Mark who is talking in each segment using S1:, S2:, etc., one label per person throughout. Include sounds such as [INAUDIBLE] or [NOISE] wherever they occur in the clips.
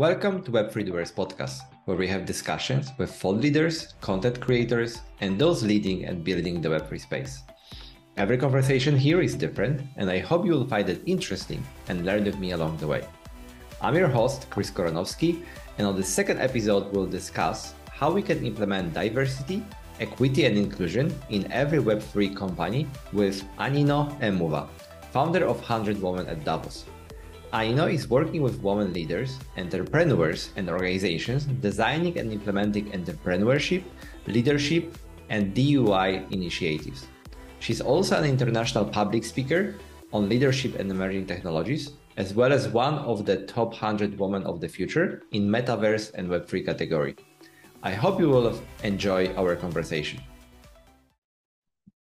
S1: Welcome to Web3 Doers podcast, where we have discussions with thought leaders, content creators, and those leading and building the Web3 space. Every conversation here is different, and I hope you will find it interesting and learn with me along the way. I'm your host, Chris Koronowski, and on the second episode, we'll discuss how we can implement diversity, equity, and inclusion in every Web3 company with Anino Emuwa, founder of 100 Women at Davos. Anino is working with women leaders, entrepreneurs, and organizations designing and implementing entrepreneurship, leadership, and DEI initiatives. She's also an international public speaker on leadership and emerging technologies, as well as one of the top 100 women of the future in metaverse and Web3 category. I hope you will enjoy our conversation.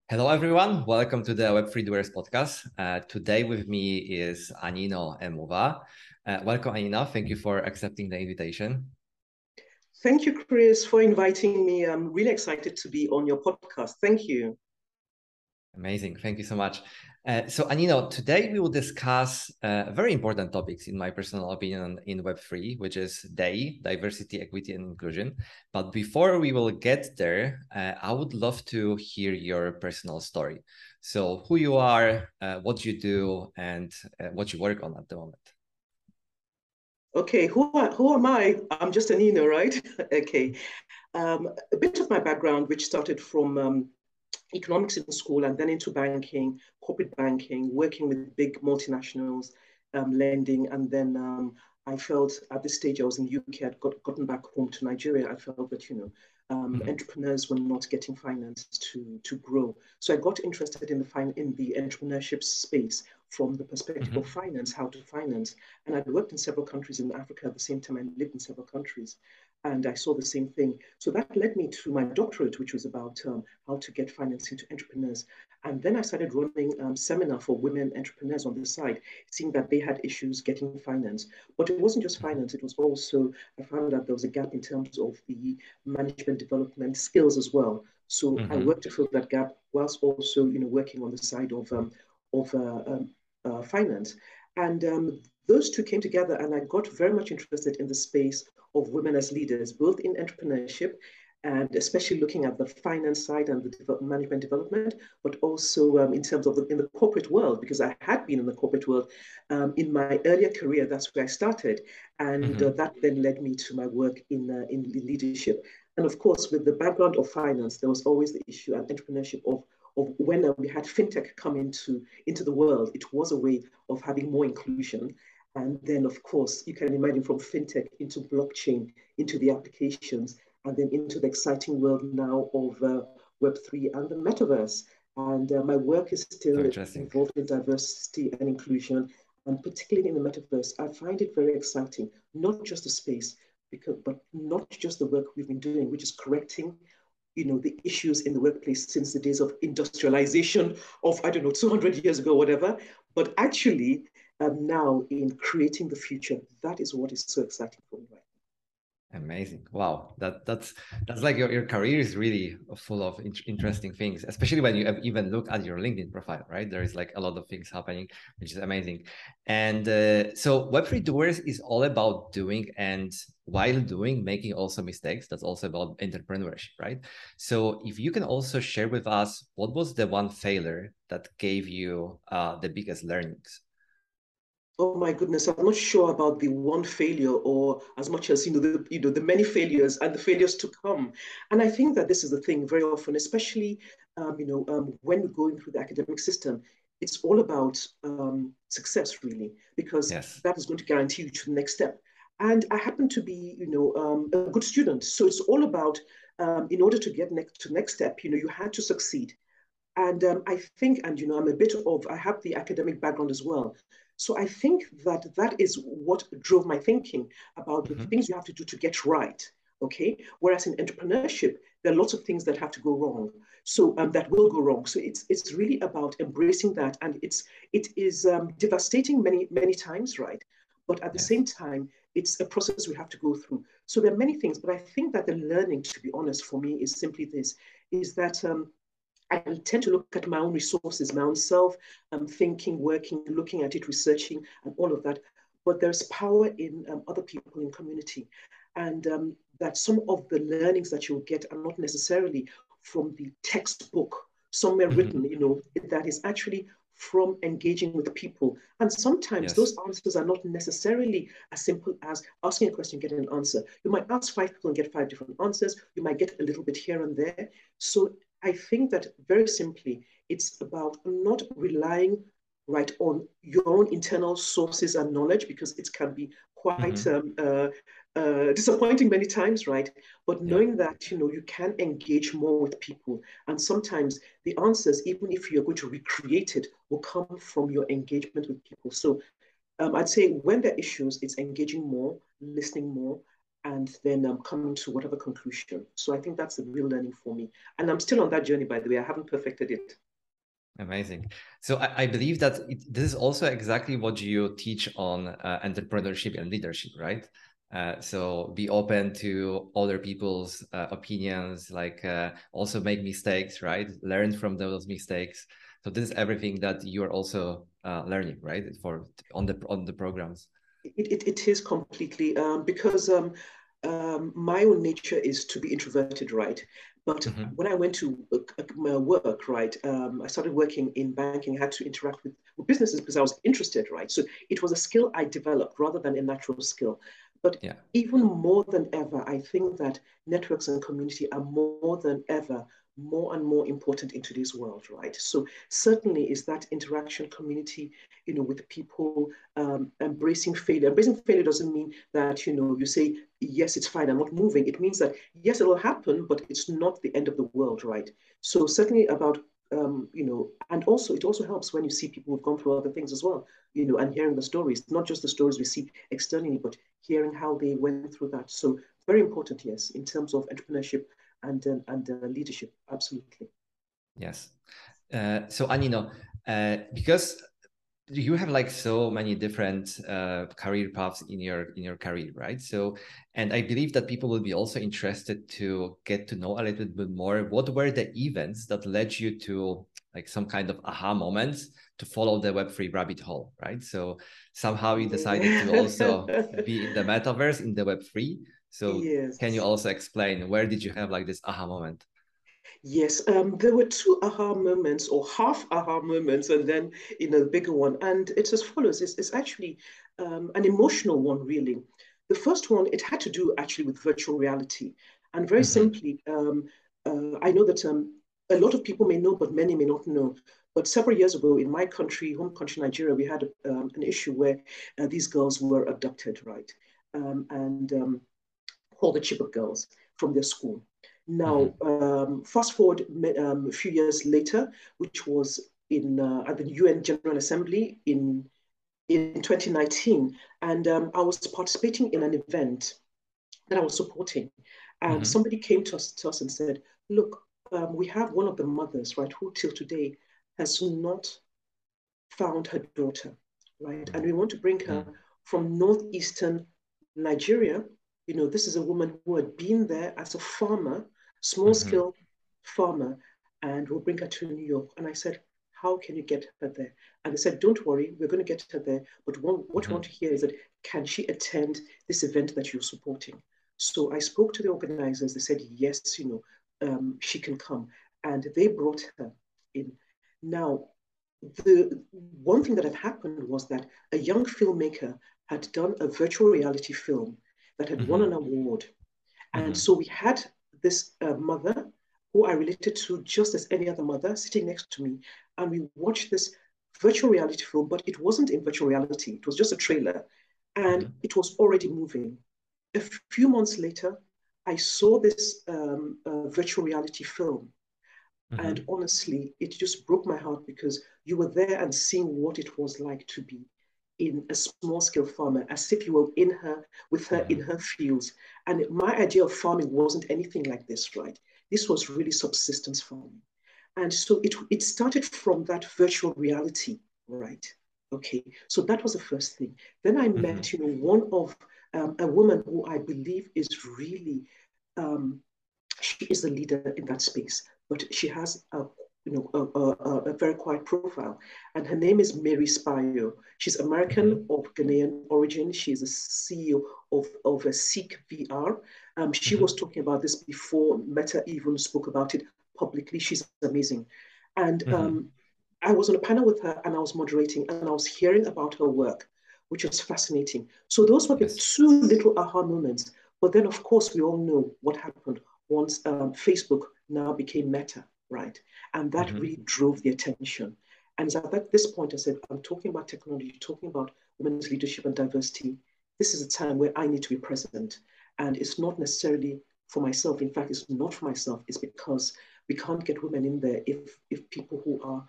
S1: Hello, everyone. Welcome to the Web3 Doers podcast. Uh, today with me is Anino Emuwa. Uh, welcome, Anino. Thank you for accepting the invitation.
S2: Thank you, Chris, for inviting me. I'm really excited to be on your podcast. Thank you.
S1: Amazing. Thank you so much. Uh, so, Anino, today we will discuss uh, very important topics, in my personal opinion, in Web3, which is DEI, diversity, equity, and inclusion. But before we will get there, uh, I would love to hear your personal story. So, who you are, uh, what you do, and uh, what you work on at the moment.
S2: Okay, who, who am I? I'm just Anino, right? [LAUGHS] okay. Um, a bit of my background, which started from um, economics in school and then into banking, corporate banking, working with big multinationals, um, lending, and then um, I felt at this stage I was in the UK, I'd got, gotten back home to Nigeria. I felt that, you know, um, mm-hmm. entrepreneurs were not getting finance to, to grow. So I got interested in the fin- in the entrepreneurship space from the perspective mm-hmm. of finance, how to finance. And I'd worked in several countries in Africa at the same time. I lived in several countries and I saw the same thing. So that led me to my doctorate, which was about um, how to get financing to entrepreneurs. And then I started running um, seminar for women entrepreneurs on the side, seeing that they had issues getting finance. But it wasn't just finance; it was also I found that there was a gap in terms of the management development skills as well. So mm-hmm. I worked to fill that gap, whilst also you know working on the side of um, of uh, um, uh, finance. And um, those two came together, and I got very much interested in the space of women as leaders, both in entrepreneurship and especially looking at the finance side and the management development, but also um, in terms of the, in the corporate world, because I had been in the corporate world um, in my earlier career. That's where I started, and mm-hmm. uh, that then led me to my work in uh, in leadership. And of course, with the background of finance, there was always the issue and entrepreneurship of of when uh, we had fintech come into into the world. It was a way of having more inclusion and then, of course, you can imagine from fintech into blockchain, into the applications, and then into the exciting world now of uh, Web3 and the metaverse. And uh, my work is still involved in diversity and inclusion, and particularly in the metaverse. I find it very exciting, not just the space, because, but not just the work we've been doing, which is correcting you know, the issues in the workplace since the days of industrialization of, I don't know, 200 years ago, whatever, but actually um, now in creating the future. That is what is so exciting for me right.
S1: Amazing! Wow, that that's that's like your, your career is really full of in- interesting things, especially when you even look at your LinkedIn profile. Right, there is like a lot of things happening, which is amazing. And uh, so, Web3 Doers is all about doing and while doing, making also mistakes. That's also about entrepreneurship, right? So, if you can also share with us what was the one failure that gave you uh, the biggest learnings
S2: oh my goodness, I'm not sure about the one failure or as much as you know the you know the many failures and the failures to come. And I think that this is the thing very often, especially um, you know um, when we're going through the academic system, it's all about um, success really, because yes. that is going to guarantee you to the next step. And I happen to be you know um, a good student, so it's all about um, in order to get next to next step, you know, you had to succeed. And um, I think, and you know, I'm a bit of, I have the academic background as well. So I think that that is what drove my thinking about mm-hmm. the things you have to do to get right. Okay. Whereas in entrepreneurship, there are lots of things that have to go wrong. So um, that will go wrong. So it's it's really about embracing that, and it's it is um, devastating many many times, right? But at the yes. same time, it's a process we have to go through. So there are many things, but I think that the learning, to be honest, for me is simply this: is that um, I tend to look at my own resources, my own self, um, thinking, working, looking at it, researching, and all of that. but there's power in um, other people in community. And um, that some of the learnings that you'll get are not necessarily from the textbook somewhere mm-hmm. written, you know, that is actually from engaging with people. And sometimes yes. those answers are not necessarily as simple as asking a question, getting an answer. You might ask five people and get five different answers. You might get a little bit here and there. So I think that very simply, it's about not relying right on your own internal sources and knowledge because it can be quite mm-hmm. um, uh, uh, [LAUGHS] disappointing many times, right? But yeah. knowing that you know you can engage more with people, and sometimes the answers, even if you're going to recreate it, will come from your engagement with people. So um, I'd say when there are issues, it's engaging more, listening more, and then um, coming to whatever conclusion. So I think that's the real learning for me, and I'm still on that journey. By the way, I haven't perfected it.
S1: Amazing. So I, I believe that it, this is also exactly what you teach on uh, entrepreneurship and leadership, right? Uh, so be open to other people's uh, opinions, like uh, also make mistakes, right? Learn from those mistakes. So this is everything that you are also uh, learning, right? For on the on the programs.
S2: It, it, it is completely um, because um, um, my own nature is to be introverted, right? But mm-hmm. when I went to uh, work, right, um, I started working in banking. I had to interact with, with, businesses because I was interested, right? So it was a skill I developed rather than a natural skill. But yeah. even more than ever, I think that networks and community are more than ever more and more important in today's world, right? So certainly is that interaction community, you know, with people um, embracing failure. Embracing failure doesn't mean that, you know, you say, yes, it's fine, I'm not moving. It means that, yes, it'll happen, but it's not the end of the world, right? So certainly about, um, you know, and also it also helps when you see people who've gone through other things as well, you know, and hearing the stories, not just the stories we see externally, but hearing how they went through that. So very important, yes, in terms of entrepreneurship and and leadership. Absolutely.
S1: Yes. Uh, so Anino, uh, because you have like so many different uh, career paths in your in your career, right? So, and I believe that people will be also interested to get to know a little bit more. What were the events that led you to like some kind of aha moments to follow the Web3 rabbit hole, right? So somehow you decided to also [LAUGHS] be in the metaverse in the Web3. So yes. can you also explain where did you have like this aha moment?
S2: Yes, um, there were two aha moments or half aha moments, and then you know the bigger one. And it's as follows: it's, it's actually um, an emotional one, really. The first one it had to do actually with virtual reality, and very mm-hmm. simply, um, uh, I know that um, a lot of people may know, but many may not know. But several years ago, in my country, home country Nigeria, we had um, an issue where uh, these girls were abducted, right? Um, and called the Chibok girls from their school. Now, mm-hmm. um, fast forward um, a few years later, which was in uh, at the UN General Assembly in in 2019, and um, I was participating in an event that I was supporting, and mm-hmm. somebody came to us, to us and said, "Look, um, we have one of the mothers, right, who till today has not found her daughter, right, mm-hmm. and we want to bring her mm-hmm. from northeastern Nigeria you know, this is a woman who had been there as a farmer, small mm-hmm. scale farmer, and we'll bring her to New York. And I said, how can you get her there? And they said, don't worry, we're going to get her there. But one, what mm-hmm. we want to hear is that, can she attend this event that you're supporting? So I spoke to the organizers. They said, yes, you know, um, she can come. And they brought her in. Now, the one thing that had happened was that a young filmmaker had done a virtual reality film that had mm-hmm. won an award. And mm-hmm. so we had this uh, mother who I related to just as any other mother sitting next to me. And we watched this virtual reality film, but it wasn't in virtual reality, it was just a trailer. And mm-hmm. it was already moving. A few months later, I saw this um, uh, virtual reality film. Mm-hmm. And honestly, it just broke my heart because you were there and seeing what it was like to be in a small scale farmer, as if you were in her, with her in mm-hmm. her fields. And my idea of farming wasn't anything like this, right? This was really subsistence farming. And so it, it started from that virtual reality, right? Okay, so that was the first thing. Then I mm-hmm. met, you know, one of um, a woman who I believe is really, um, she is the leader in that space, but she has a you know, a, a, a, very quiet profile. And her name is Mary Spio. She's American mm-hmm. of Ghanaian origin. She's a CEO of, of a CEEK VR. Um, she mm-hmm. was talking about this before Meta even spoke about it publicly. She's amazing. And mm-hmm. um, I was on a panel with her and I was moderating and I was hearing about her work, which was fascinating. So those were yes. the two little aha moments. But then, of course, we all know what happened once um, Facebook now became Meta right? And that mm-hmm. really drove the attention. And so at this point, I said, I'm talking about technology, talking about women's leadership and diversity. This is a time where I need to be present. And it's not necessarily for myself. In fact, it's not for myself. It's because we can't get women in there if, if people who are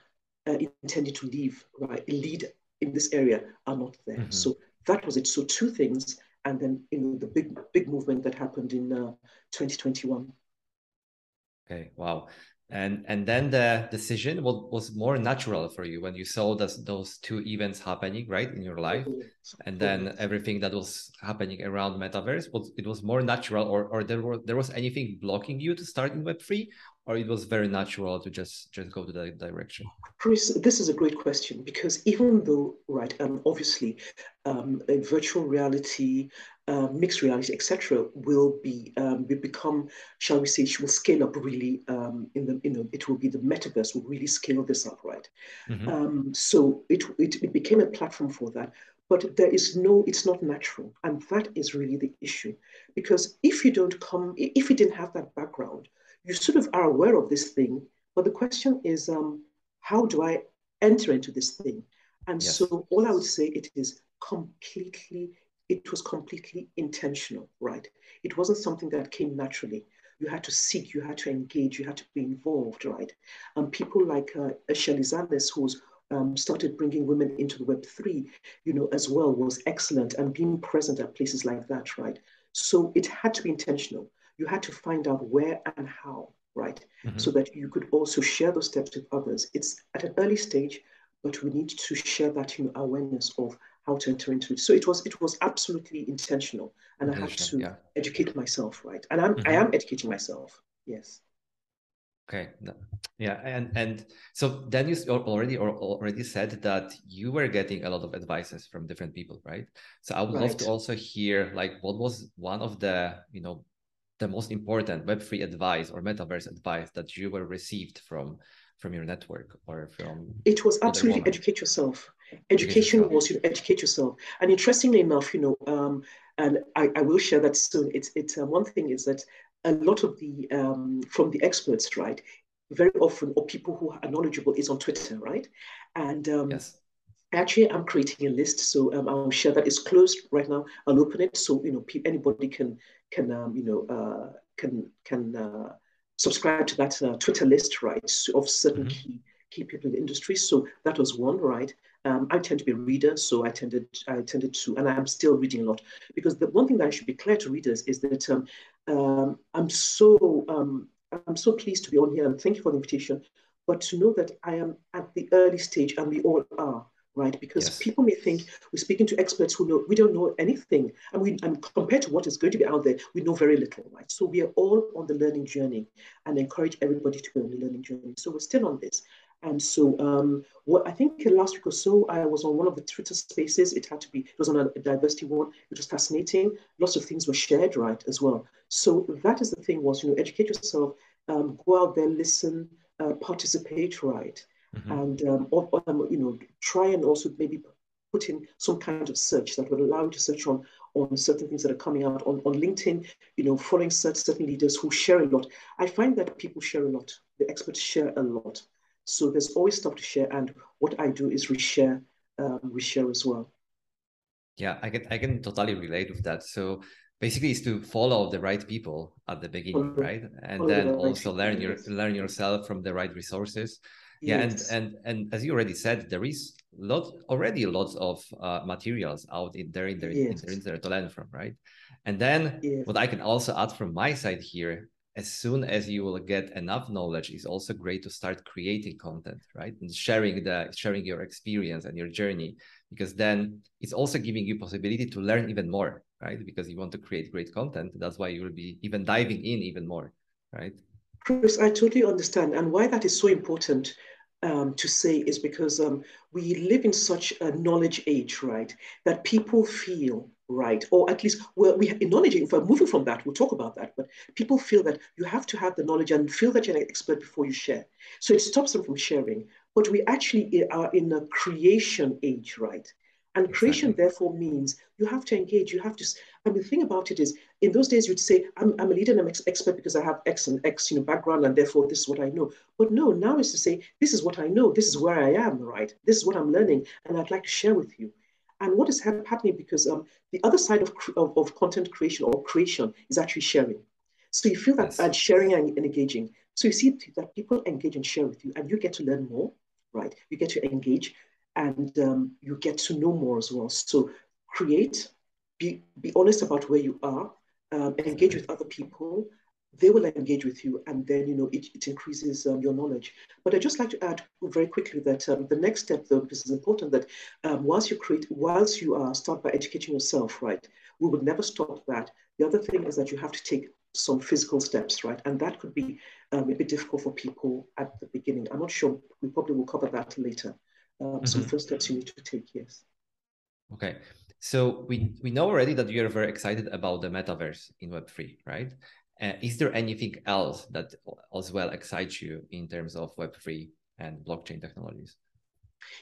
S2: uh, intended to leave, right, lead in this area are not there. Mm-hmm. So that was it. So two things. And then, you know, the big, big movement that happened in uh, 2021.
S1: Okay, wow and and then the decision was, was more natural for you when you saw those those two events happening right in your life. And then everything that was happening around metaverse was it was more natural or or there were there was anything blocking you to start in web3 or it was very natural to just just go to that direction
S2: chris this is a great question because even though right um, obviously um, virtual reality uh, mixed reality, etc., will be um, will become, shall we say, it will scale up really um, in the you know it will be the metaverse will really scale this up, right? Mm-hmm. Um, so it, it it became a platform for that, but there is no, it's not natural, and that is really the issue, because if you don't come, if you didn't have that background, you sort of are aware of this thing, but the question is, um, how do I enter into this thing? And yes. so all I would say it is completely it was completely intentional, right? It wasn't something that came naturally. You had to seek, you had to engage, you had to be involved, right? And people like uh, Shirley Zales, who's um, started bringing women into the Web3, you know, as well, was excellent and being present at places like that, right? So it had to be intentional. You had to find out where and how, right? Mm-hmm. So that you could also share those steps with others. It's at an early stage, but we need to share that you know, awareness of how to enter into it. So it was it was absolutely intentional, and I had to yeah. educate myself, right? And I'm mm-hmm. I am educating myself. Yes.
S1: Okay. Yeah, and and so then you already or already said that you were getting a lot of advices from different people, right? So I would right. love to also hear like what was one of the you know the most important Web three advice or metaverse advice that you were received from from your network or from
S2: it was absolutely educate yourself. Education was you educate yourself. And interestingly enough you know um, and I, I will share that soon. It's it's uh, one thing is that a lot of the um, from the experts right very often or people who are knowledgeable is on twitter right? And um, yes actually i'm creating a list so um, i'll share that it's closed right now i'll open it so you know anybody can can um, you know uh, can can uh, subscribe to that uh, Twitter list, right, of certain mm-hmm. key key people in the industry. So that was one, right? Um, I tend to be a reader, so I tended I tended to, and I'm still reading a lot because the one thing that I should be clear to readers is that um, um, I'm so um, I'm so pleased to be on here and thank you for the invitation, but to know that I am at the early stage and we all are right? Because yes. people may think we're speaking to experts who know we don't know anything, and we and compared to what is going to be out there, we know very little, right? So we are all on the learning journey, and encourage everybody to be on the learning journey. So we're still on this. And so, um, what I think last week or so, I was on one of the Twitter spaces. It had to be, it was on a, a diversity one. It was fascinating. Lots of things were shared, right, as well. So that is the thing was, you know, educate yourself, um, go out there, listen, uh, participate, right? Mm-hmm. and um, or, um, you know try and also maybe put in some kind of search that would allow you to search on on certain things that are coming out on, on LinkedIn, you know, following certain certain leaders who share a lot. I find that people share a lot. The experts share a lot. So there's always stuff to share. And what I do is reshare, um, reshare as well.
S1: Yeah, I can I can totally relate with that. So basically is to follow the right people at the beginning, right? And follow then the also learn your learn yourself from the right resources yeah yes. and and and as you already said there is lot already lots of uh, materials out in there in the, yes. in the to learn from right and then yes. what i can also add from my side here as soon as you will get enough knowledge is also great to start creating content right and sharing the sharing your experience and your journey because then it's also giving you possibility to learn even more right because you want to create great content that's why you will be even diving in even more right
S2: Chris, I totally understand. And why that is so important um, to say is because um, we live in such a knowledge age, right? That people feel, right? Or at least we're, we in knowledge, if we're moving from that, we'll talk about that. But people feel that you have to have the knowledge and feel that you're an expert before you share. So it stops them from sharing. But we actually are in a creation age, right? And creation, exactly. therefore, means you have to engage. You have to. I mean, the thing about it is, in those days, you'd say, "I'm, I'm a leader and I'm ex- expert because I have X and X, you know, background, and therefore this is what I know." But no, now is to say, "This is what I know. This is where I am. Right? This is what I'm learning, and I'd like to share with you." And what is ha- happening because um, the other side of, of, of content creation or creation is actually sharing. So you feel that yes. and sharing and engaging. So you see that people engage and share with you, and you get to learn more, right? You get to engage and um, you get to know more as well. So create, be, be honest about where you are, um, engage with other people. They will engage with you, and then you know it, it increases um, your knowledge. But I just like to add very quickly that um, the next step, though, because it's important that um, whilst you create, whilst you uh, start by educating yourself, right, we would never stop that. The other thing is that you have to take some physical steps, right? And that could be um, a bit difficult for people at the beginning. I'm not sure. We probably will cover that later um, mm-hmm. some first steps you need to take. Yes.
S1: Okay. So we we know already that you're very excited about the metaverse in Web three, right? Uh, is there anything else that as well excites you in terms of Web three and blockchain technologies?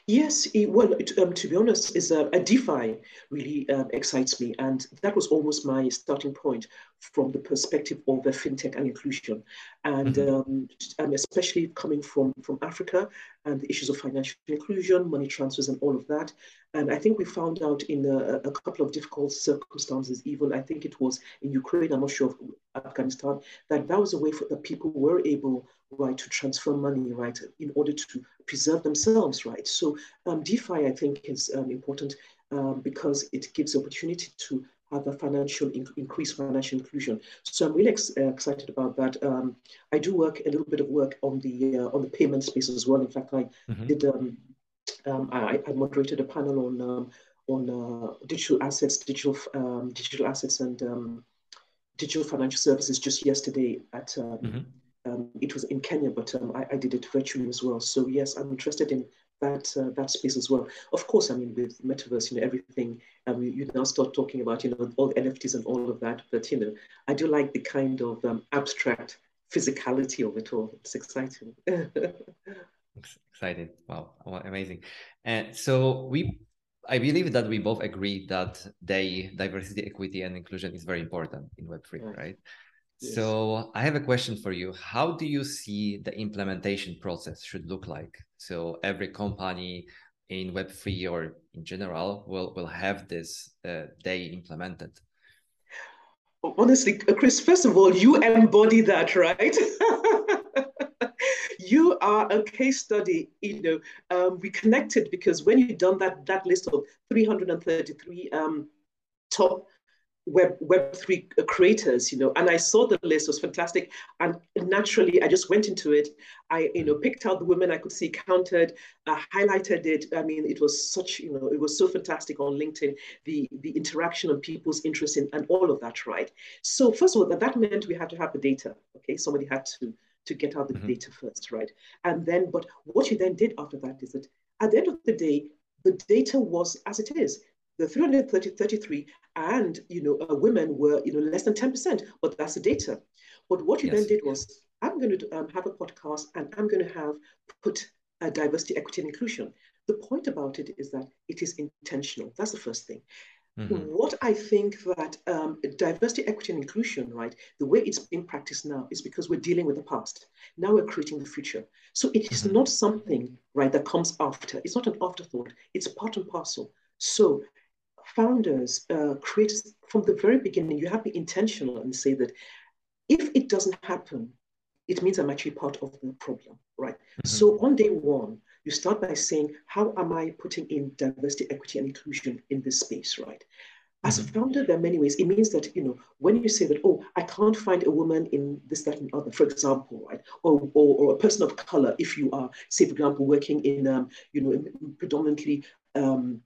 S2: Yes, it, well, it, um, to be honest, is uh, a DeFi really um, excites me, and that was almost my starting point from the perspective of the fintech and inclusion, and, mm-hmm. um, and especially coming from from Africa and the issues of financial inclusion, money transfers, and all of that. And I think we found out in a, a couple of difficult circumstances, even I think it was in Ukraine, I'm not sure of Afghanistan, that that was a way for the people were able right to transfer money right in order to preserve themselves right? So um, defi i think is um, important um, because it gives opportunity to have a financial increase financial inclusion. So i'm really ex uh, excited about that. Um, i do work a little bit of work on the uh, on the payment space as well. In fact i mm-hmm. did um, um, I, I, moderated a panel on on uh, digital assets digital digital assets and digital financial services just yesterday at mm-hmm um, it was in Kenya, but um, I, I, did it virtually as well. So yes, I'm interested in that uh, that space as well. Of course, I mean with metaverse, you know everything. Um, you, you now start talking about you know all the NFTs and all of that. But you know, I do like the kind of um, abstract physicality of it all. It's exciting. [LAUGHS]
S1: excited! Wow, amazing! And so we I believe that we both agree that the diversity, equity, and inclusion is very important in Web3, right? So I have a question for you. How do you see the implementation process should look like? So every company in Web3 or in general will, will have this uh, DEI implemented.
S2: Honestly, Chris, first of all, you embody that, right? [LAUGHS] you are a case study. You know, um, we connected because when you done that that list of 333 um, top web web three creators you know and i saw the list was fantastic. And naturally i just went into it. I you know picked out the women i could see counted. Uh, highlighted it. I mean it was such you know it was so fantastic on linkedin the the interaction and people's interest in and all of that right? So first of all that, that meant we had to have the data okay? Somebody had to to get out the mm-hmm. data first right? And then but what you then did after that is that at the end of the day the data was as it is the 333 and you know uh, women were you know less than 10% but that's the data. But what you yes. then did was i'm going to um, have a podcast and i'm going to have put uh, diversity equity and inclusion. The point about it is that it is intentional. That's the first thing. Mm-hmm. what i think that um, diversity equity and inclusion right the way it's being practiced now is because we're dealing with the past. Now we're creating the future. So it is mm-hmm. not something right that comes after. It's not an afterthought. It's part and parcel. So founders, uh, creators, from the very beginning, you have to be intentional and say that if it doesn't happen, it means I'm actually part of the problem, right? Mm-hmm. So on day one, you start by saying, how am I putting in diversity, equity, and inclusion in this space, right? As a mm-hmm. founder, there are many ways. It means that, you know, when you say that, oh, I can't find a woman in this, that, and other, for example, right? Or, or, or a person of color, if you are, say, for example, working in, um, you know, predominantly um,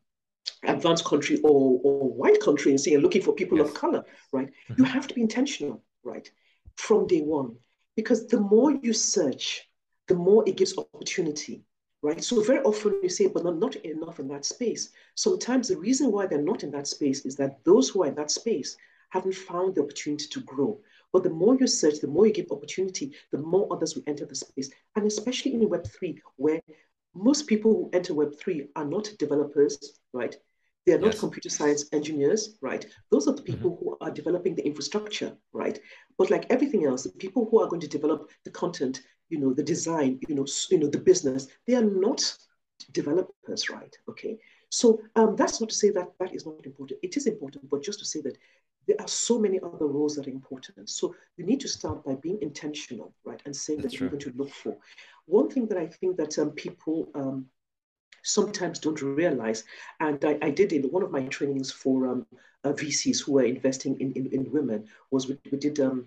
S2: advanced country or, or white country and saying looking for people yes. of color, right? Mm-hmm. You have to be intentional, right, from day one. because the more you search, the more it gives opportunity, right? So very often you say, but not, not enough in that space. Sometimes the reason why they're not in that space is that those who are in that space haven't found the opportunity to grow. But the more you search, the more you give opportunity, the more others will enter the space. And especially in Web3, where most people who enter Web3 are not developers, right? They are not yes. computer science engineers, right? Those are the people mm-hmm. who are developing the infrastructure, right? But like everything else, the people who are going to develop the content, you know, the design, you know, you know, the business, they are not developers, right? Okay. So um, that's not to say that that is not important. It is important, but just to say that there are so many other roles that are important. So you need to start by being intentional, right, and saying That's that you're going to look for. One thing that I think that um, people um, sometimes don't realize, and I, I, did in one of my trainings for um, uh, VCs who were investing in, in, in women, was we, we did um,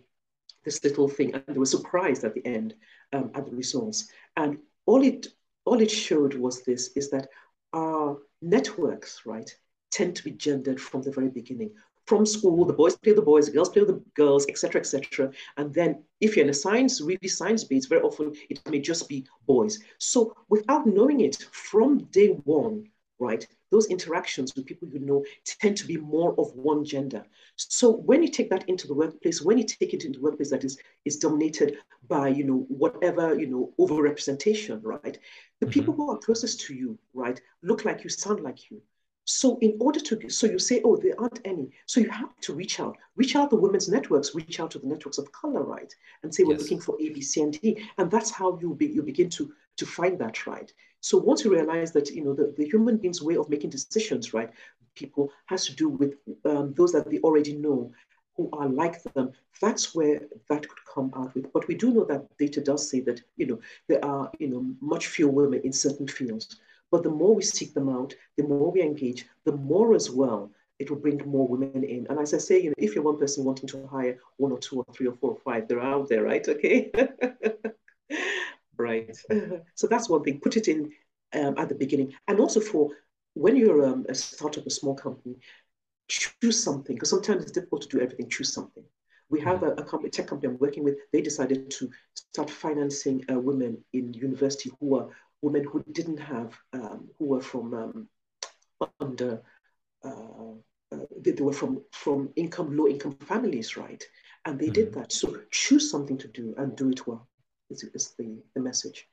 S2: this little thing, and they were surprised at the end um, at the results. And all it all it showed was this: is that our networks, right, tend to be gendered from the very beginning from school, the boys play with the boys, the girls play with the girls, etc., etc. And then if you're in a science, really science based, very often it may just be boys. So without knowing it from day one, right, those interactions with people you know tend to be more of one gender. So when you take that into the workplace, when you take it into the workplace that is, is dominated by, you know, whatever, you know, overrepresentation, right? The mm-hmm. people who are closest to you, right, look like you, sound like you. So in order to, so you say, oh, there aren't any. So you have to reach out, reach out to women's networks, reach out to the networks of color, right? And say, we're yes. looking for A, B, C, and D. And that's how you, be, you begin to, to find that, right? So once you realize that, you know, the, the human being's way of making decisions, right, people has to do with um, those that they already know who are like them, that's where that could come out with. But we do know that data does say that, you know, there are, you know, much fewer women in certain fields. But the more we seek them out, the more we engage, the more as well it will bring more women in. And as I say, you know, if you're one person wanting to hire one or two or three or four or five, they're out there, right? Okay. [LAUGHS] right. [LAUGHS] So that's one thing. Put it in um, at the beginning. And also for when you're um, a startup, a small company, choose something because sometimes it's difficult to do everything. Choose something. We have mm-hmm. a, a company, tech company I'm working with. They decided to start financing uh, women in university who are women who didn't have, um, who were from um, under, uh, uh, they, they, were from, from income, low income families, right? And they mm-hmm. did that. So choose something to do and do it well is, is the, the message.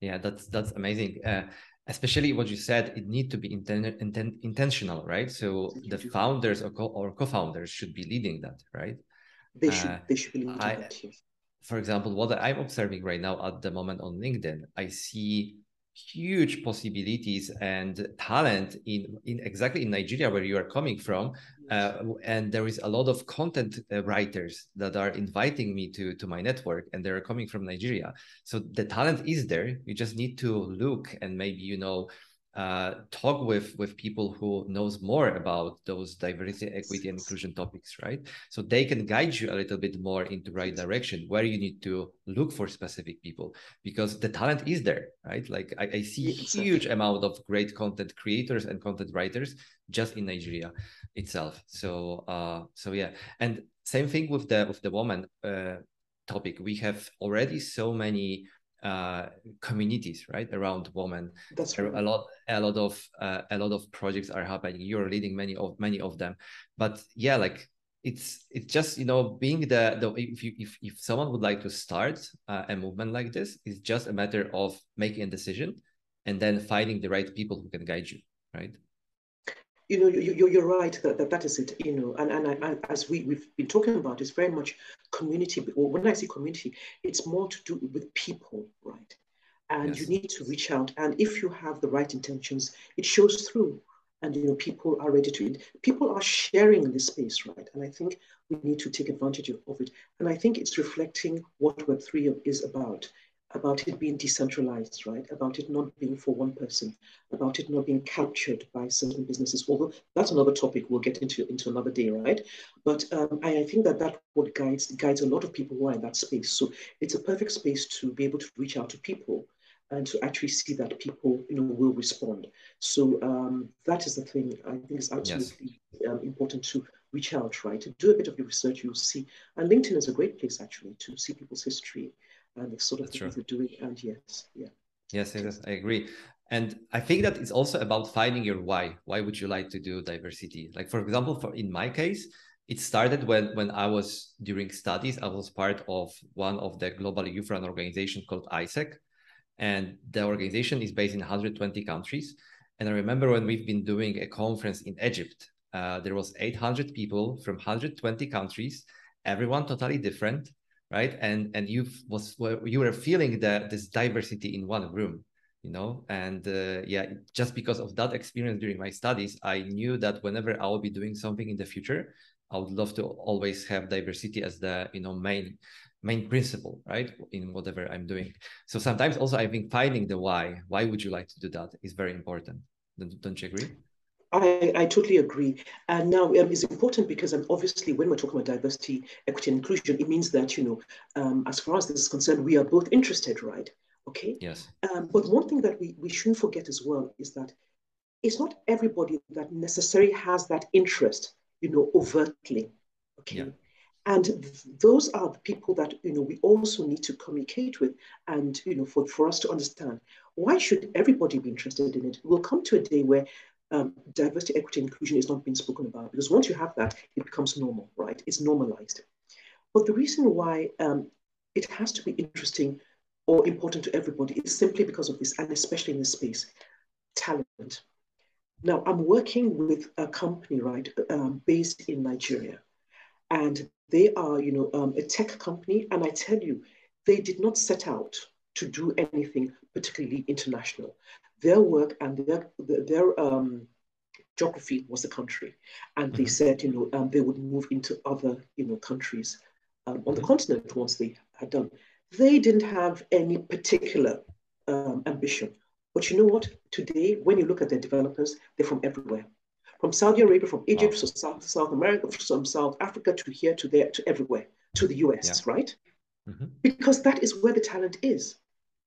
S1: Yeah, that's that's amazing. Uh, especially what you said, it need to be inten- inten- intentional, right? So the founders or, co- or co-founders should be leading that, right?
S2: They should. Uh, they should be leading I, that. Yes
S1: for example, what I'm observing right now at the moment on LinkedIn, I see huge possibilities and talent in, in exactly in Nigeria where you are coming from. Uh, and there is a lot of content uh, writers that are inviting me to, to my network and they're coming from Nigeria. So the talent is there. You just need to look and maybe, you know, uh, talk with with people who knows more about those diversity, equity, and inclusion topics, right? So they can guide you a little bit more into right direction where you need to look for specific people because the talent is there, right? Like I, I see huge amount of great content creators and content writers just in Nigeria itself. So uh, so yeah, and same thing with the with the woman uh, topic. We have already so many uh, communities right around women.
S2: That's right.
S1: a lot a lot of uh, a lot of projects are happening. You're leading many of many of them. But yeah like it's it's just you know being the the if you if, if someone would like to start uh, a movement like this it's just a matter of making a decision and then finding the right people who can guide you right
S2: you know, you, you're right that, that that is it, you know, and, and as we, we've been talking about, it's very much community. When I say community, it's more to do with people, right? And yes. you need to reach out. And if you have the right intentions, it shows through. And, you know, people are ready to, it. people are sharing this space, right? And I think we need to take advantage of it. And I think it's reflecting what Web3 is about about it being decentralized, right? About it not being for one person, about it not being captured by certain businesses. Although that's another topic we'll get into into another day, right? But um, I, I, think that that what guides guides a lot of people who are in that space. So it's a perfect space to be able to reach out to people and to actually see that people, you know, will respond. So um, that is the thing I think is absolutely yes. um, important to reach out, right? To do a bit of your research, you'll see. And LinkedIn is a great place actually to see people's history and the sort of That's things true. they're doing. And yes, yeah.
S1: Yes, yes, I agree. And I think that it's also about finding your why. Why would you like to do diversity? Like, for example, for in my case, it started when when I was during studies. I was part of one of the global youth run organization called AIESEC, and the organization is based in 120 countries. And I remember when we've been doing a conference in Egypt, uh, there was 800 people from 120 countries, everyone totally different, right? And and you was you were feeling that this diversity in one room, you know. And uh, yeah, just because of that experience during my studies, I knew that whenever I will be doing something in the future, I would love to always have diversity as the you know main main principle, right, in whatever I'm doing. So sometimes also I think finding the why, why would you like to do that, is very important. Don't, don't you agree?
S2: I, I totally agree. And now um, it's important because um, obviously when we're talking about diversity, equity, and inclusion, it means that, you know, um, as far as this is concerned, we are both interested, right? Okay.
S1: Yes.
S2: Um, but one thing that we, we shouldn't forget as well is that it's not everybody that necessarily has that interest, you know, overtly. Okay. Yeah. And those are the people that you know we also need to communicate with, and you know for, for us to understand why should everybody be interested in it. We'll come to a day where um, diversity, equity, inclusion is not being spoken about because once you have that, it becomes normal, right? It's normalized. But the reason why um, it has to be interesting or important to everybody is simply because of this, and especially in this space, talent. Now, I'm working with a company, right, um, based in Nigeria, and they are, you know, um, a tech company, and I tell you, they did not set out to do anything particularly international. Their work and their their um, geography was the country, and they mm-hmm. said, you know, um, they would move into other, you know, countries um, on the mm-hmm. continent once they had done. They didn't have any particular um, ambition, but you know what? Today, when you look at their developers, they're from everywhere from Saudi Arabia, from Egypt, wow. to South, South America, from South Africa to here, to there, to everywhere, to the US, yeah. right? Mm-hmm. Because that is where the talent is.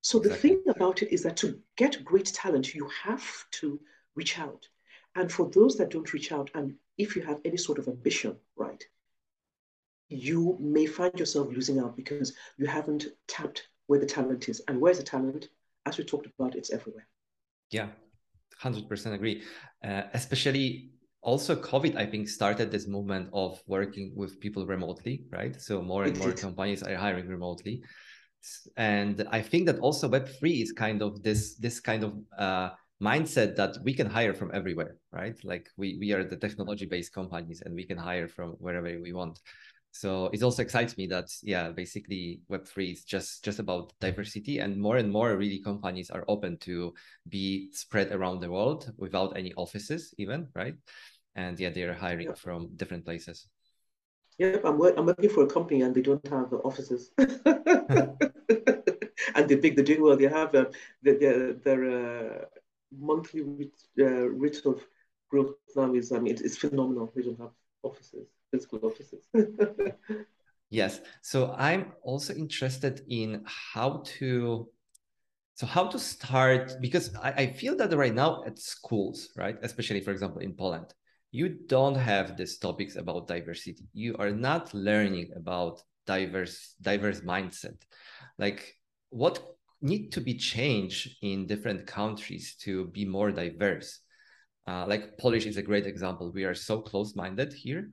S2: So the exactly. thing about it is that to get great talent, you have to reach out. And for those that don't reach out, and if you have any sort of ambition, right, you may find yourself losing out because you haven't tapped where the talent is. And where's the talent? As we talked about, it's everywhere.
S1: Yeah, 100% agree. Uh, especially also COVID, I think, started this movement of working with people remotely, right? So more and more companies are hiring remotely. And I think that also Web3 is kind of this, this kind of uh, mindset that we can hire from everywhere, right? Like we, we are the technology based companies and we can hire from wherever we want so it also excites me that yeah basically web3 is just just about diversity and more and more really companies are open to be spread around the world without any offices even right and yeah they're hiring yeah. from different places
S2: yeah i'm, work- I'm working for a company and they don't have offices [LAUGHS] and they're big they're doing well they have uh, their, their uh, monthly uh, rate of growth now is i mean it's phenomenal they don't have offices physical offices. [LAUGHS]
S1: yes. So I'm also interested in how to so how to start because I, I feel that right now at schools, right, especially for example in Poland, you don't have these topics about diversity. You are not learning about diverse diverse mindset. Like what need to be changed in different countries to be more diverse? Uh, like Polish is a great example. We are so close-minded here,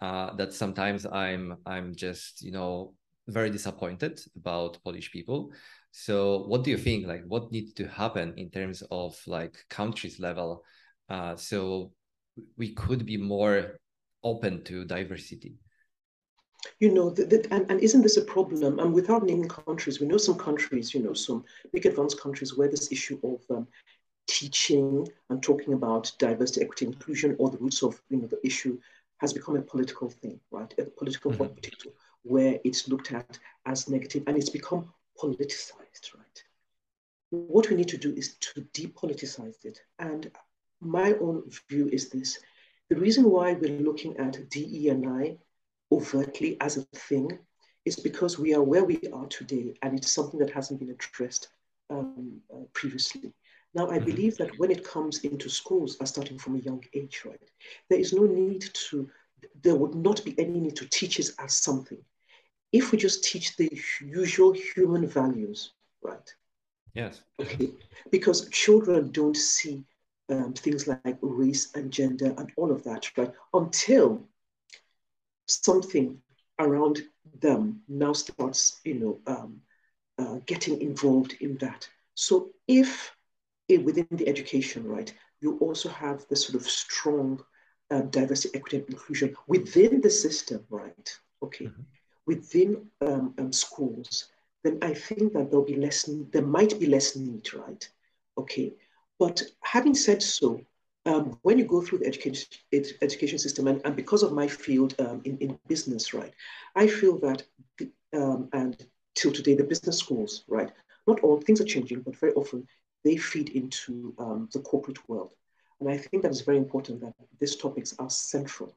S1: uh, that sometimes I'm I'm just you know very disappointed about Polish people. So what do you think? Like what needs to happen in terms of like countries level, uh, so we could be more open to diversity?
S2: You know, the, the, and, and isn't this a problem? And without naming countries, we know some countries, you know, some big advanced countries where this issue of um, teaching and talking about diversity, equity, inclusion, or the roots of you know the issue has become a political thing, right? A political mm-hmm. potato where it's looked at as negative and it's become politicized, right? What we need to do is to depoliticize it. And my own view is this the reason why we're looking at DE and I overtly as a thing is because we are where we are today and it's something that hasn't been addressed um, uh, previously. Now, I mm-hmm. believe that when it comes into schools, are starting from a young age, right, there is no need to, there would not be any need to teach it as something. If we just teach the usual human values, right?
S1: Yes.
S2: Okay. Because children don't see um, things like race and gender and all of that, right? Until something around them now starts, you know, um, uh, getting involved in that. So if within the education, right, you also have this sort of strong uh, diversity, equity, and inclusion within the system, right? Okay, mm-hmm. within um, um, schools, then I think that there'll be less. There might be less need, right? Okay, but having said so, um, when you go through the education education system, and, and because of my field um, in, in business, right, I feel that the, um, and till today the business schools, right, not all things are changing, but very often they feed into um, the corporate world. And I think that is very important that these topics are central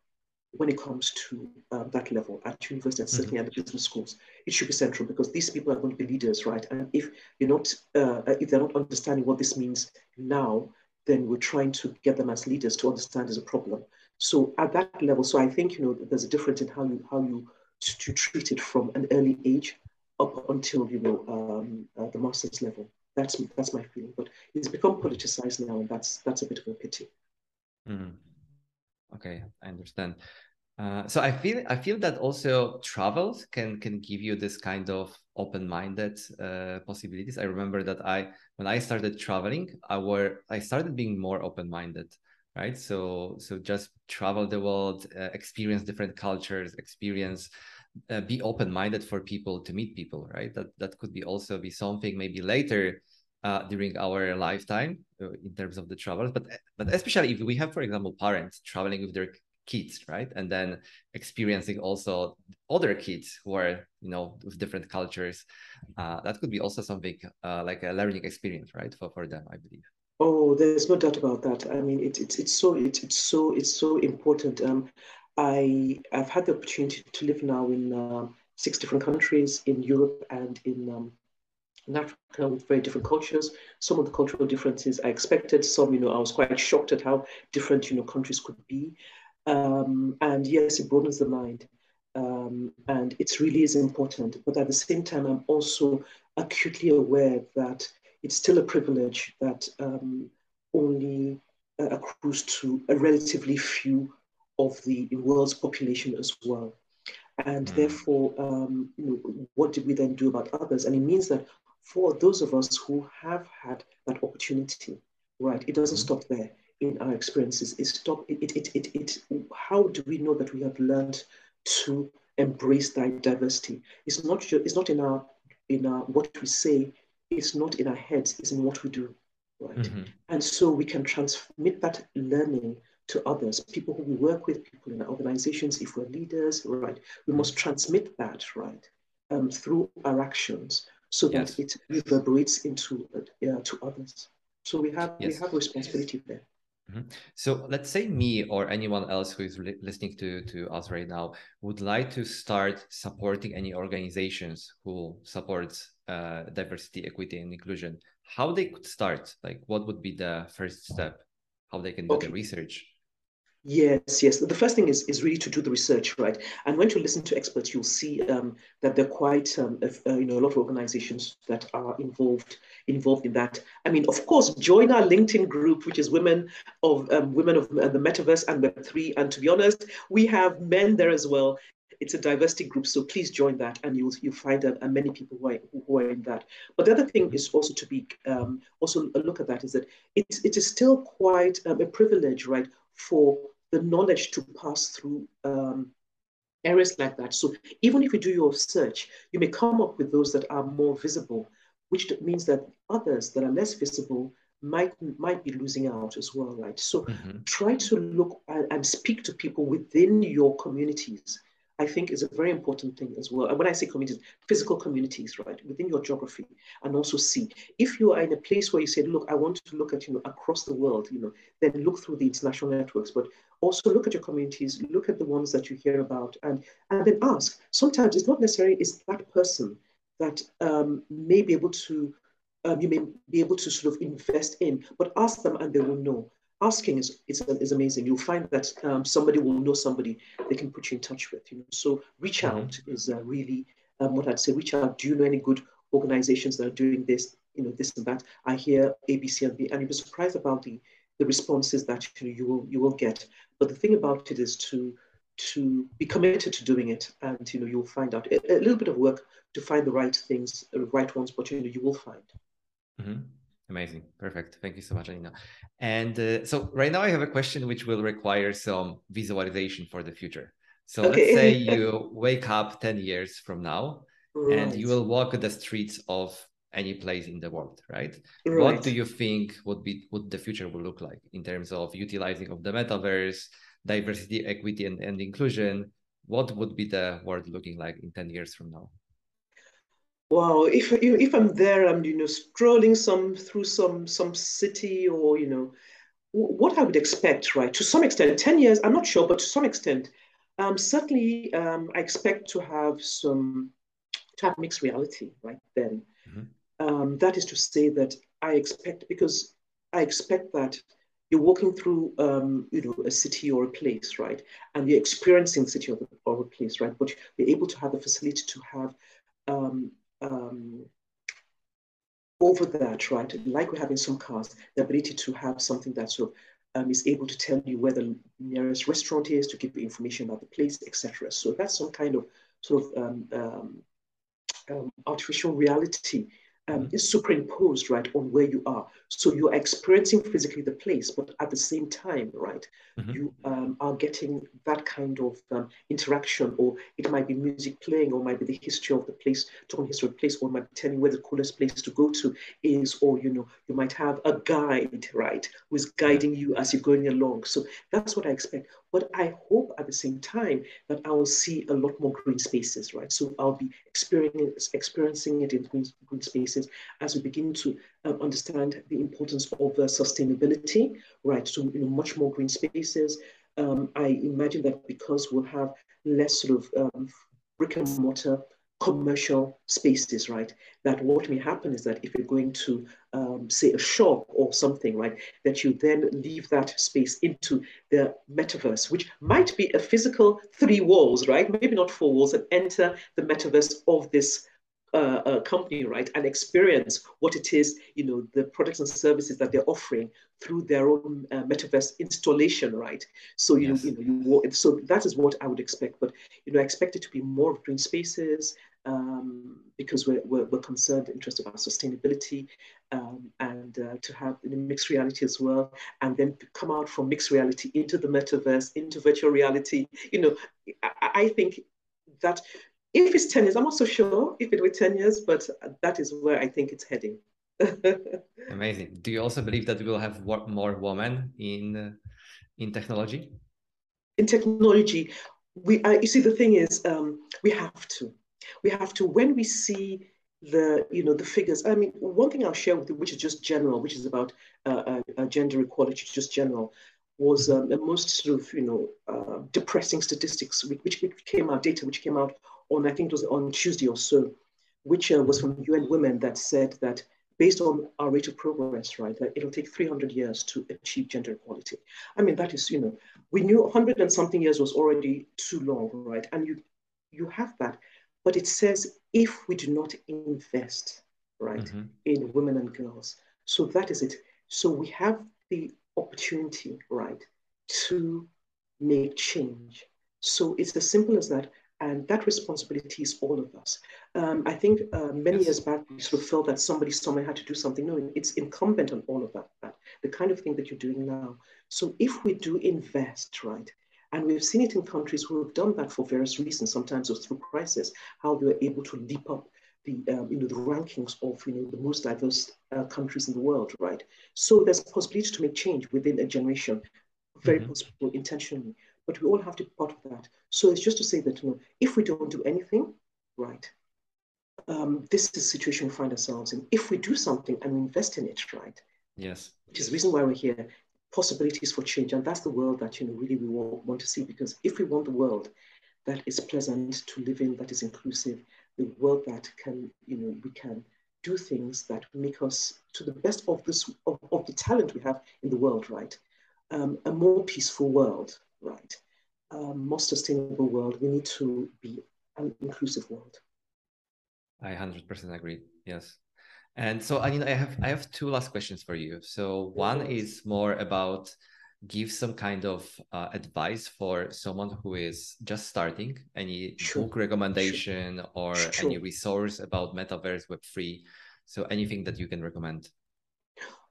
S2: when it comes to uh, that level at university and certainly mm-hmm. at the business schools. It should be central because these people are going to be leaders, right? And if you're not, uh, if they're not understanding what this means now, then we're trying to get them as leaders to understand there's a problem. So at that level, so I think you know there's a difference in how you how you to treat it from an early age up until you know um, uh, the master's level. That's that's my feeling. But it's become politicized now, and that's that's a bit of a pity.
S1: Mm. Okay, I understand. Uh, so I feel I feel that also travels can can give you this kind of open-minded uh, possibilities. I remember that I when I started traveling, I were I started being more open-minded, right? So so just travel the world, uh, experience different cultures, experience uh, be open-minded for people to meet people, right? That that could be also be something maybe later uh, during our lifetime uh, in terms of the travels, but but especially if we have, for example, parents traveling with their kids right? And then experiencing also other kids who are you know with different cultures uh, that could be also something uh, like a learning experience right for, for them i believe.
S2: Oh there's no doubt about that. I mean it, it's it's so it, it's so it's so important. Um i i've had the opportunity to live now in uh, six different countries in europe and in um, in Africa with very different cultures. Some of the cultural differences I expected. Some, you know, I was quite shocked at how different, you know, countries could be. Um, and yes, it broadens the mind. Um, and it really is important. But at the same time, I'm also acutely aware that it's still a privilege that um, only uh, accrues to a relatively few of the world's population as well. And mm. therefore, um, you know, what did we then do about others? And it means that for those of us who have had that opportunity, right, it doesn't mm. stop there in our experiences is stop it, it, it, it, it, how do we know that we have learned to embrace that diversity it's not it's not in our in our what we say it's not in our heads it's in what we do right mm-hmm. and so we can transmit that learning to others people who we work with people in our organizations if we're leaders right we must transmit that right um, through our actions so yes. that it reverberates into uh, to others so we have yes. we have responsibility there
S1: Mm-hmm. So let's say me or anyone else who is li- listening to, to us right now would like to start supporting any organizations who supports uh, diversity, equity, and inclusion. How they could start? Like, what would be the first step? How they can do okay. the research?
S2: Yes, yes. The first thing is, is really to do the research, right? And when you listen to experts, you'll see um, that there are quite, um, uh, you know, a lot of organizations that are involved involved in that. I mean, of course, join our LinkedIn group, which is Women of um, Women of the Metaverse and Web three. And to be honest, we have men there as well. It's a diversity group, so please join that, and you'll you find uh, many people who are, who are in that. But the other thing is also to be um, also look at that is that it, it is still quite um, a privilege, right, for the knowledge to pass through um, areas like that. So even if you do your search, you may come up with those that are more visible, which means that others that are less visible might might be losing out as well, right? So mm-hmm. try to look and, and speak to people within your communities I think is a very important thing as well. And when I say communities, physical communities, right, within your geography, and also see if you are in a place where you say, look, I want to look at, you know, across the world, you know, then look through the international networks, but also look at your communities, look at the ones that you hear about, and and then ask. Sometimes it's not necessarily is that person that um, may be able to um, you may be able to sort of invest in, but ask them and they will know. Asking is, is, is amazing. You'll find that um, somebody will know somebody they can put you in touch with. You know, so reach mm-hmm. out is uh, really um, what I'd say. Reach out. Do you know any good organizations that are doing this? You know, this and that. I hear ABC and B, and you'll be surprised about the the responses that you, you will you will get. But the thing about it is to to be committed to doing it, and you know you'll find out a, a little bit of work to find the right things, the right ones, but you know you will find.
S1: Mm-hmm. Amazing, perfect. Thank you so much, Alina. And uh, so right now I have a question which will require some visualization for the future. So okay. let's say you [LAUGHS] wake up ten years from now, right. and you will walk the streets of any place in the world, right? right? What do you think would be what the future will look like in terms of utilizing of the metaverse, diversity, equity, and, and inclusion? What would be the world looking like in 10 years from now?
S2: Wow, if if I'm there, I'm you know strolling some through some some city or you know what I would expect, right? To some extent, 10 years, I'm not sure, but to some extent, um, certainly um, I expect to have some to have mixed reality right then. Mm-hmm. Um, that is to say that I expect, because I expect that you're walking through, um, you know, a city or a place, right? And you're experiencing the city or, the, or a place, right? But you're able to have the facility to have um, um, over that, right? Like we have in some cars, the ability to have something that sort of um, is able to tell you where the nearest restaurant is, to give you information about the place, etc. So that's some kind of sort of um, um, um artificial reality um, is superimposed, right, on where you are. So you're experiencing physically the place, but at the same time, right, mm-hmm. you um, are getting that kind of um, interaction, or it might be music playing, or might be the history of the place, talking history of the place, or might be telling where the coolest place to go to is, or you know, you might have a guide, right, who is guiding you as you're going along. So that's what I expect. But I hope at the same time that I will see a lot more green spaces, right? So I'll be experiencing, experiencing it in green, green spaces as we begin to um, understand the importance of uh, sustainability, right? So, you know, much more green spaces. Um, I imagine that because we'll have less sort of um, brick and mortar commercial spaces, right? That what may happen is that if you're going to, um, say, a shop or something, right, that you then leave that space into the metaverse, which might be a physical three walls, right? Maybe not four walls, and enter the metaverse of this uh, uh, company, right, and experience what it is, you know, the products and services that they're offering through their own uh, metaverse installation, right? So you, yes. you know, you so that is what I would expect. But you know, I expect it to be more of green spaces um, because we're, we're, we're, concerned, interested about sustainability, um, and uh, to have the mixed reality as well, and then come out from mixed reality into the metaverse, into virtual reality. You know, I, I think that if it's 10 years, I'm not so sure if it were 10 years, but that is where I think it's heading. [LAUGHS]
S1: Amazing. Do you also believe that we will have more women in in technology?
S2: In technology, we uh, you see the thing is um, we have to, we have to when we see the you know the figures. I mean, one thing I'll share with you, which is just general, which is about uh, uh, uh gender equality, just general was um, the most sort of you know uh, depressing statistics which, which came out data which came out on, I think it was on Tuesday or so, which uh, was from UN Women that said that based on our rate of progress, right, that it'll take 300 years to achieve gender equality. I mean, that is, you know, we knew 100 and something years was already too long, right? And you, you have that. But it says if we do not invest, right, mm-hmm. in women and girls. So that is it. So we have the opportunity, right, to make change. So it's as simple as that. And that responsibility is all of us. Um, I think uh, many yes. years back, we sort of felt that somebody somewhere had to do something. No, it's incumbent on all of that, that, the kind of thing that you're doing now. So if we do invest, right, and we've seen it in countries who have done that for various reasons, sometimes it was through crisis, how they were able to leap up the, um, you know, the rankings of you know, the most diverse uh, countries in the world, right? So there's a possibility to make change within a generation, very mm-hmm. possible intentionally but we all have to be part of that. So it's just to say that you know, if we don't do anything, right, um, this is the situation we find ourselves in. If we do something and we invest in it, right,
S1: yes,
S2: which is the reason why we're here, possibilities for change, and that's the world that you know really we want, want to see. Because if we want the world that is pleasant to live in, that is inclusive, the world that can you know we can do things that make us, to the best of this of, of the talent we have in the world, right? Um, a more peaceful world, right? A more sustainable world. We need to be an inclusive world.
S1: I hundred percent agree. Yes. And so I mean I have I have two last questions for you. So one is more about give some kind of uh, advice for someone who is just starting any sure. book recommendation sure. or sure. any resource about metaverse web3 so anything that you can recommend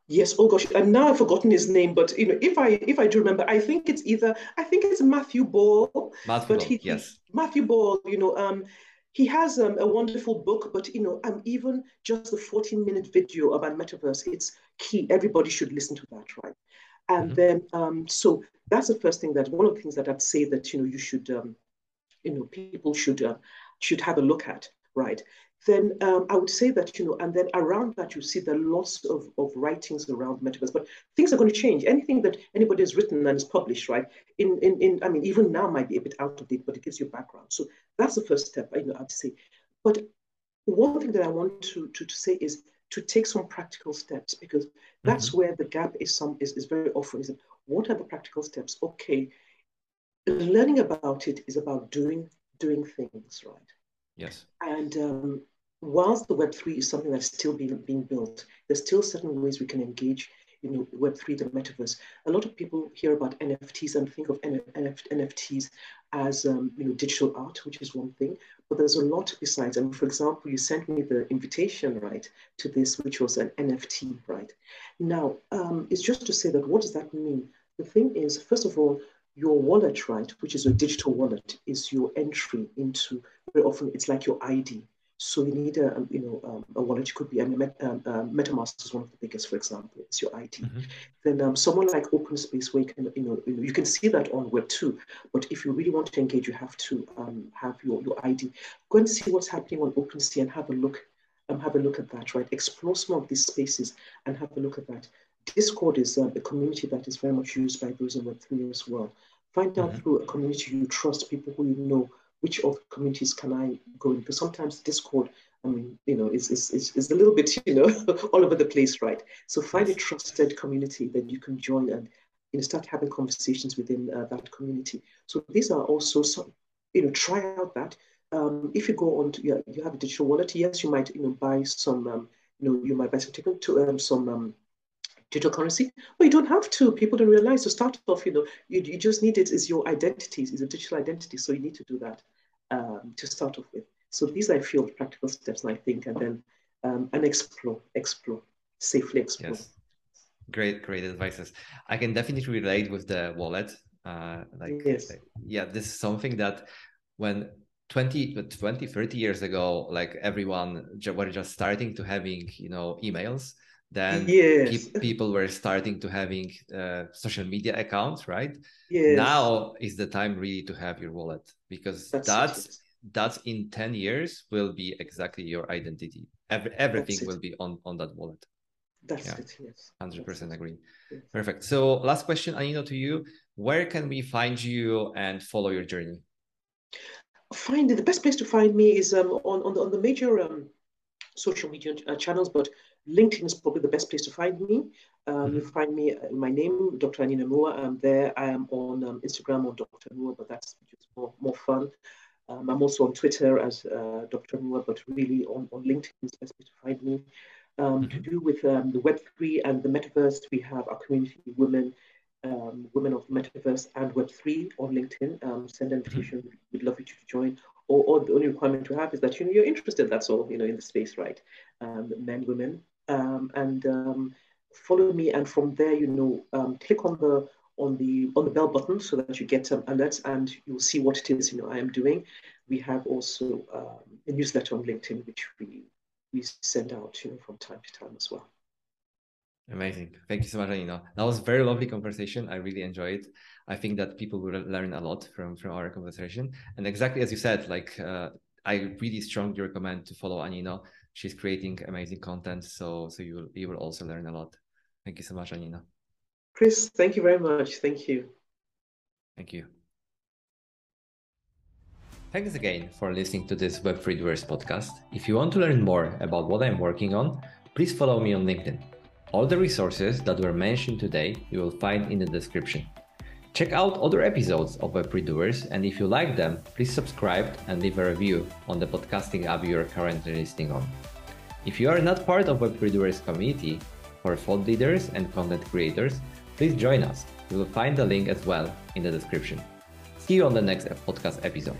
S2: yes oh gosh and now i've forgotten his name but you know if i if i do remember i think it's either i think it's matthew ball
S1: matthew but ball, he, yes
S2: matthew ball you know um he has um, a wonderful book, but you know, um, even just the 14 minute video about metaverse, it's key. Everybody should listen to that, right? And mm-hmm. then, um, so that's the first thing that one of the things that I'd say that you know you should, um, you know, people should uh, should have a look at, right? Then um, I would say that you know, and then around that you see the lots of, of writings around metaverse, but things are going to change. Anything that anybody has written and is published, right? In in in, I mean, even now might be a bit out of date, but it gives you background. So that's the first step. You know, I'd say. But one thing that I want to to, to say is to take some practical steps because that's mm-hmm. where the gap is some is, is very often is what are the practical steps okay learning about it is about doing doing things right
S1: yes
S2: and um, whilst the web3 is something that's still being being built there's still certain ways we can engage you know, Web3, the metaverse. A lot of people hear about NFTs and think of NFTs as, um, you know, digital art, which is one thing, but there's a lot besides. I And for example, you sent me the invitation, right, to this, which was an NFT, right? Now, um, it's just to say that what does that mean? The thing is, first of all, your wallet, right, which is a digital wallet, is your entry into, very often it's like your ID, so you need a, you know, um, a wallet. It could be, I mean, um, uh, MetaMask is one of the biggest, for example. It's your ID. Mm-hmm. Then um, someone like OpenSea, where you can, you know, you can see that on Web two. But if you really want to engage, you have to um, have your, your ID. Go and see what's happening on OpenSea and have a look. Um, have a look at that, right? Explore some of these spaces and have a look at that. Discord is uh, a community that is very much used by those in Web3 as well. Find out mm-hmm. through a community you trust, people who you know which of the communities can I go in? Because sometimes Discord, I mean, you know, is, is, is, is a little bit, [LAUGHS] you know, all over the place, right? So find a trusted community that you can join and you know, start having conversations within uh, that community. So these are also some, you know, try out that. Um, if you go on to, yeah, you have a digital wallet, yes, you might, you know, buy some, um, you know, you might buy some ticket to um, some um, digital currency. But you don't have to. People don't realize to start off, you know, you, you just need it is your identity, is a digital identity. So you need to do that um, to start off with. So these are a few practical steps, I think, and then um, and explore, explore, safely explore. Yes.
S1: Great, great advices. I can definitely relate with the wallet. Uh, like, yes. yeah, this is something that when 20, 20, 30 years ago, like everyone were just starting to having, you know, emails then yes. pe- people were starting to having uh, social media accounts right? Yes. now is the time really to have your wallet because that's that's, that's in 10 years will be exactly your identity. Every, everything will be on on that wallet.
S2: That's yeah. it yes.
S1: 100% that's agree. Yes. perfect. So last question anino to you. Where can we find you and follow your journey?
S2: Find the best place to find me is um, on, on the, on the major um, social media uh, channels but LinkedIn is probably the best place to find me. Um, mm-hmm. You find me, uh, my name, Dr. Anino Emuwa. I'm there. I am on um, Instagram on Dr. Noah, but that's just more, more fun. Um, I'm also on Twitter as uh, Dr. Noah, but really on, on LinkedIn is the best place to find me. Um, mm-hmm. To do with um, the Web3 and the Metaverse, we have our community women, um, women of the Metaverse and Web3 on LinkedIn. send an mm-hmm. invitation. Mm-hmm. We'd love you to join. Or, or, the only requirement to have is that you know, you're interested, that's all, you know, in the space, right? men, women, um, and um, follow me. And from there, you know, um, click on the on the on the bell button so that you get um, alerts and you'll see what it is you know I am doing. We have also um, a newsletter on LinkedIn which we we send out you know from time to time as well.
S1: Amazing. Thank you so much, Anino. That was a very lovely conversation. I really enjoyed it. I think that people will learn a lot from from our conversation. And exactly as you said, like uh, I really strongly recommend to follow Anino she's creating amazing content. So so you will you will also learn a lot. Thank you so much, Anina.
S2: Chris, thank you very much. Thank you.
S1: Thank you. Thanks again for listening to this Web3 Doers podcast. If you want to learn more about what I'm working on, please follow me on LinkedIn. All the resources that were mentioned today you will find in the description. Check out other episodes of Web3 and if you like them, please subscribe and leave a review on the podcasting app you are currently listening on. If you are not part of Web3 community for thought leaders and content creators, please join us. You will find the link as well in the description. See you on the next podcast episode.